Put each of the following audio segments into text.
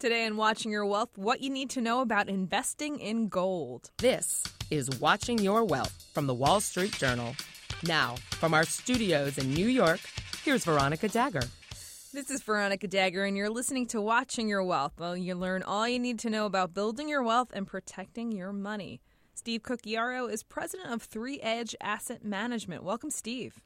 Today on Watching Your Wealth, what you need to know about investing in gold. This is Watching Your Wealth from the Wall Street Journal. Now, from our studios in New York, here's Veronica Dagher. This is Veronica Dagher, and you're listening to Watching Your Wealth. Well, you learn all you need to know about building your wealth and protecting your money. Steve Cucchiaro is president of 3EDGE Asset Management. Welcome, Steve.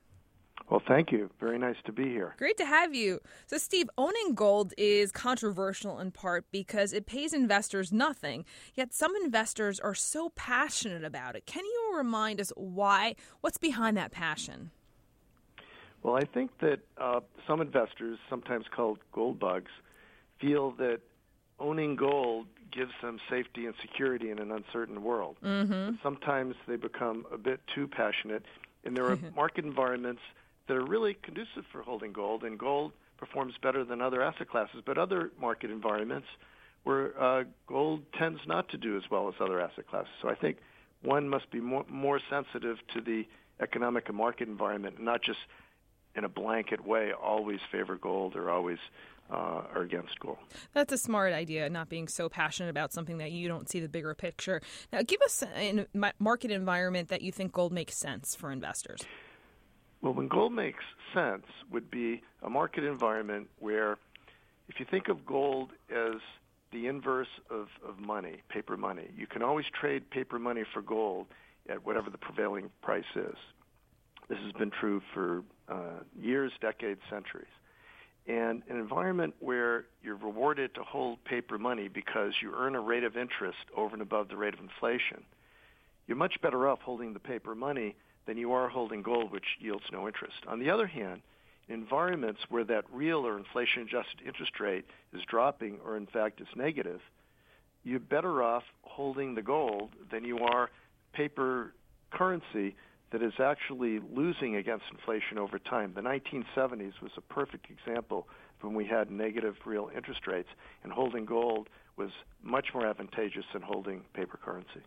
Well, thank you. Very nice to be here. Great to have you. So, Steve, owning gold is controversial in part because it pays investors nothing, yet some investors are so passionate about it. Can you remind us why? What's behind that passion? Well, I think that uh, some investors, sometimes called gold bugs, feel that owning gold gives them safety and security in an uncertain world. Mm-hmm. Sometimes they become a bit too passionate, and there are market environments that are really conducive for holding gold, and gold performs better than other asset classes. But other market environments where uh, gold tends not to do as well as other asset classes. So I think one must be more, more sensitive to the economic and market environment, and not just in a blanket way always favor gold or always uh, are against gold. That's a smart idea, not being so passionate about something that you don't see the bigger picture. Now, give us a market environment that you think gold makes sense for investors. Well, when gold makes sense, would be a market environment where, if you think of gold as the inverse of, of money, paper money, you can always trade paper money for gold at whatever the prevailing price is. This has been true for uh, years, decades, centuries. And an environment where you're rewarded to hold paper money because you earn a rate of interest over and above the rate of inflation, you're much better off holding the paper money than you are holding gold, which yields no interest. On the other hand, in environments where that real or inflation adjusted interest rate is dropping or in fact is negative, you're better off holding the gold than you are paper currency that is actually losing against inflation over time. The 1970s was a perfect example when we had negative real interest rates, and holding gold was much more advantageous than holding paper currency.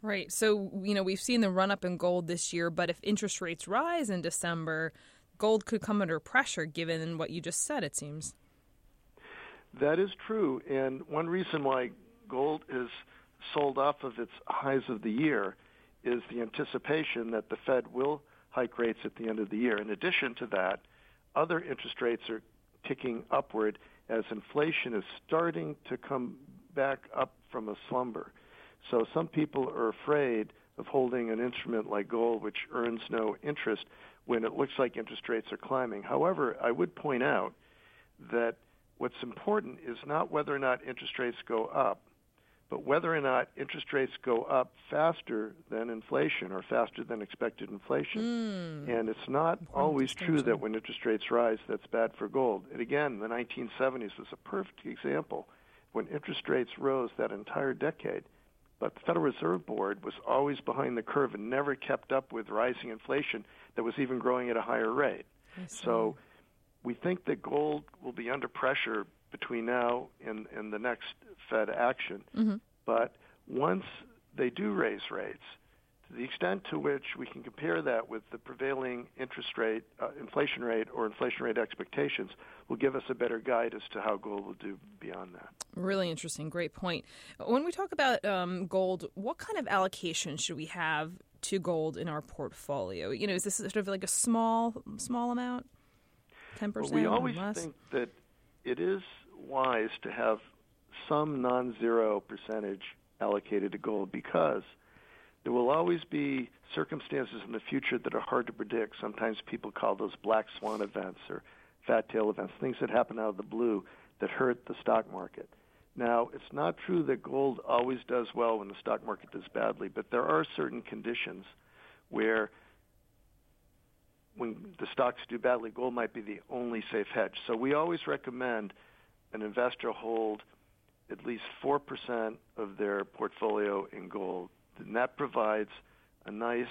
Right. So, you know, we've seen the run up in gold this year, but if interest rates rise in December, gold could come under pressure given what you just said, it seems. That is true. And one reason why gold is sold off of its highs of the year is the anticipation that the Fed will hike rates at the end of the year. In addition to that, other interest rates are ticking upward as inflation is starting to come back up from a slumber. So some people are afraid of holding an instrument like gold, which earns no interest when it looks like interest rates are climbing. However, I would point out that what's important is not whether or not interest rates go up, but whether or not interest rates go up faster than inflation or faster than expected inflation. Mm. And it's not always true that when interest rates rise, that's bad for gold. And again, the 1970s was a perfect example. When interest rates rose that entire decade, but the Federal Reserve Board was always behind the curve and never kept up with rising inflation that was even growing at a higher rate. So we think that gold will be under pressure between now and, and the next Fed action. Mm-hmm. But once they do raise rates, to the extent to which we can compare that with the prevailing interest rate, uh, inflation rate, or inflation rate expectations, will give us a better guide as to how gold will do beyond that. Really interesting. Great point. When we talk about um, gold, what kind of allocation should we have to gold in our portfolio? You know, is this sort of like a small, small amount? Ten percent. Well, we always less? think that it is wise to have some non-zero percentage allocated to gold because there will always be circumstances in the future that are hard to predict. Sometimes people call those black swan events or fat tail events, things that happen out of the blue that hurt the stock market. Now, it's not true that gold always does well when the stock market does badly, but there are certain conditions where when the stocks do badly, gold might be the only safe hedge. So we always recommend an investor hold at least 4% of their portfolio in gold. And that provides a nice,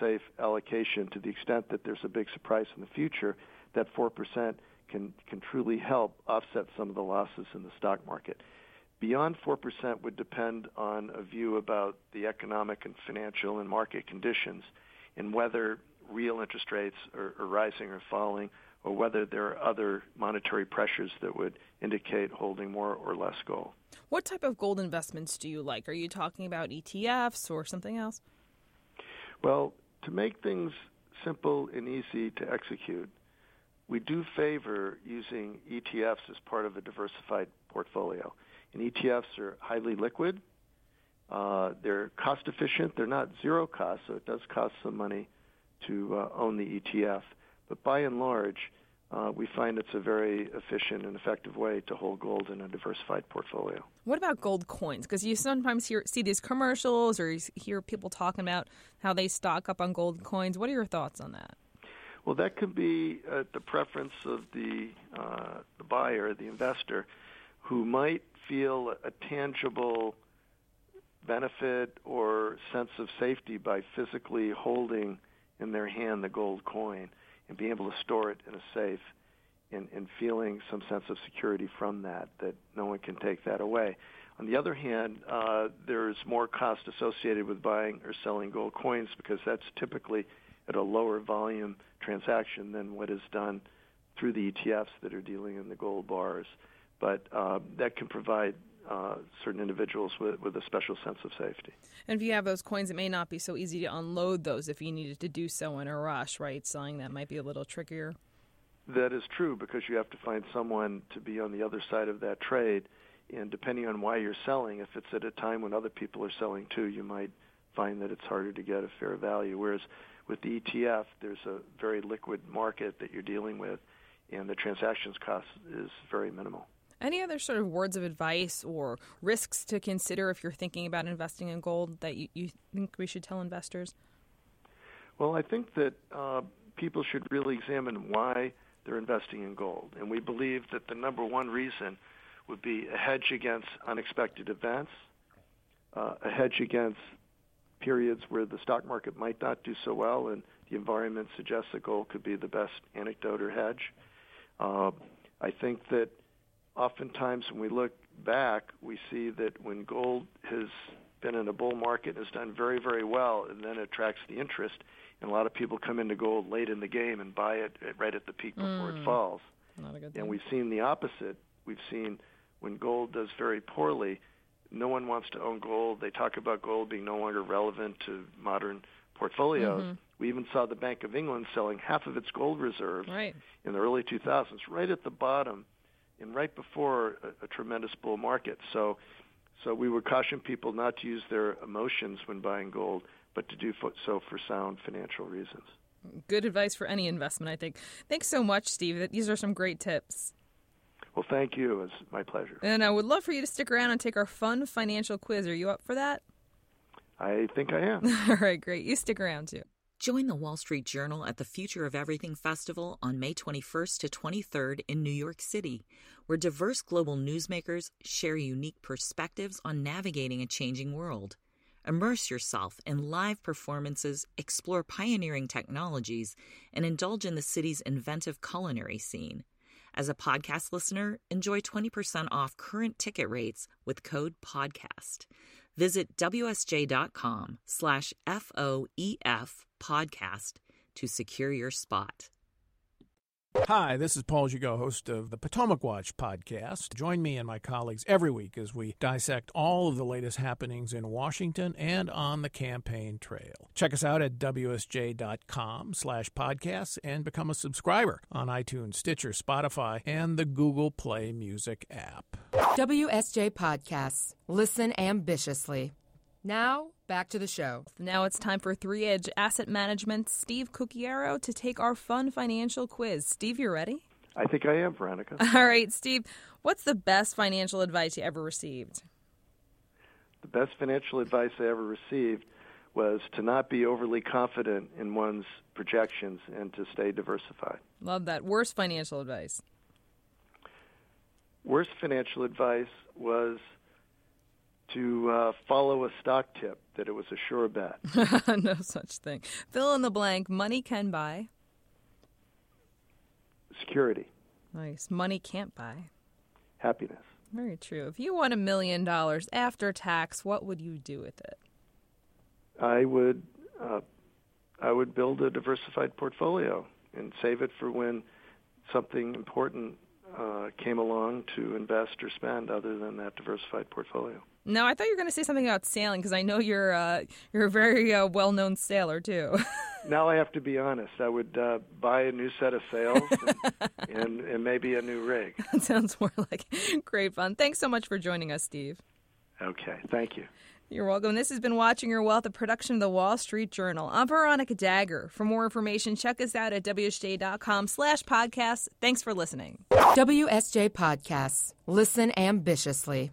safe allocation to the extent that there's a big surprise in the future. That 4% can, can truly help offset some of the losses in the stock market. Beyond 4% would depend on a view about the economic and financial and market conditions and whether real interest rates are, are rising or falling or whether there are other monetary pressures that would indicate holding more or less gold. What type of gold investments do you like? Are you talking about ETFs or something else? Well, to make things simple and easy to execute, we do favor using ETFs as part of a diversified portfolio. And ETFs are highly liquid. Uh, they're cost efficient. They're not zero cost, so it does cost some money to uh, own the ETF. But by and large, uh, we find it's a very efficient and effective way to hold gold in a diversified portfolio. What about gold coins? Because you sometimes hear see these commercials or you hear people talking about how they stock up on gold coins. What are your thoughts on that? Well, that could be uh, the preference of the uh, the buyer, the investor, who might feel a tangible benefit or sense of safety by physically holding in their hand the gold coin and being able to store it in a safe and, and feeling some sense of security from that, that no one can take that away. On the other hand, uh, there's more cost associated with buying or selling gold coins because that's typically at a lower volume transaction than what is done through the ETFs that are dealing in the gold bars. But uh, that can provide uh, certain individuals with, with a special sense of safety. And if you have those coins, it may not be so easy to unload those if you needed to do so in a rush, right? Selling that might be a little trickier. That is true because you have to find someone to be on the other side of that trade. And depending on why you're selling, if it's at a time when other people are selling too, you might find that it's harder to get a fair value. Whereas with the ETF, there's a very liquid market that you're dealing with, and the transactions cost is very minimal. Any other sort of words of advice or risks to consider if you're thinking about investing in gold that you, you think we should tell investors? Well, I think that uh, people should really examine why they're investing in gold. And we believe that the number one reason would be a hedge against unexpected events, uh, a hedge against periods where the stock market might not do so well and the environment suggests that gold could be the best anecdote or hedge. Uh, I think that oftentimes when we look back, we see that when gold has been in a bull market and has done very, very well, and then attracts the interest, and a lot of people come into gold late in the game and buy it right at the peak before mm. it falls. Not a good thing. and we've seen the opposite. We've seen when gold does very poorly, no one wants to own gold. They talk about gold being no longer relevant to modern portfolios. Mm-hmm. We even saw the Bank of England selling half of its gold reserves right. in the early 2000s, right at the bottom and right before a, a tremendous bull market. So, so we would caution people not to use their emotions when buying gold, but to do so for sound financial reasons. Good advice for any investment, I think. Thanks so much, Steve. These are some great tips. Well, thank you. It's my pleasure. And I would love for you to stick around and take our fun financial quiz. Are you up for that? I think I am. All right, great. You stick around too. Join the Wall Street Journal at the Future of Everything Festival on May 21st to 23rd in New York City, where diverse global newsmakers share unique perspectives on navigating a changing world. Immerse yourself in live performances, explore pioneering technologies, and indulge in the city's inventive culinary scene. As a podcast listener, enjoy 20% off current ticket rates with code PODCAST. Visit WSJ.com slash FOEF podcast to secure your spot. Hi, this is Paul Gigot, host of the Potomac Watch podcast. Join me and my colleagues every week as we dissect all of the latest happenings in Washington and on the campaign trail. Check us out at wsj.com slash podcasts and become a subscriber on iTunes, Stitcher, Spotify, and the Google Play Music app. WSJ Podcasts. Listen ambitiously. Now, back to the show. Now it's time for 3EDGE Asset Management Steve Cucchiaro to take our fun financial quiz. Steve, you ready? I think I am, Veronica. All right, Steve. What's the best financial advice you ever received? The best financial advice I ever received was to not be overly confident in one's projections and to stay diversified. Love that. Worst financial advice? Worst financial advice was to uh, follow a stock tip that it was a sure bet. no such thing. Fill in the blank. Money can buy. Security. Nice. Money can't buy. Happiness. Very true. If you won a million dollars after tax, what would you do with it? I would, uh, I would build a diversified portfolio and save it for when something important uh, came along to invest or spend other than that diversified portfolio. No, I thought you were going to say something about sailing because I know you're uh, you're a very uh, well known sailor too. now I have to be honest. I would uh, buy a new set of sails and, and, and maybe a new rig. That sounds more like great fun. Thanks so much for joining us, Steve. Okay, thank you. You're welcome. This has been Watching Your Wealth, a production of the Wall Street Journal. I'm Veronica Dagher. For more information, check us out at WSJ.com slash podcasts. Thanks for listening. WSJ Podcasts. Listen ambitiously.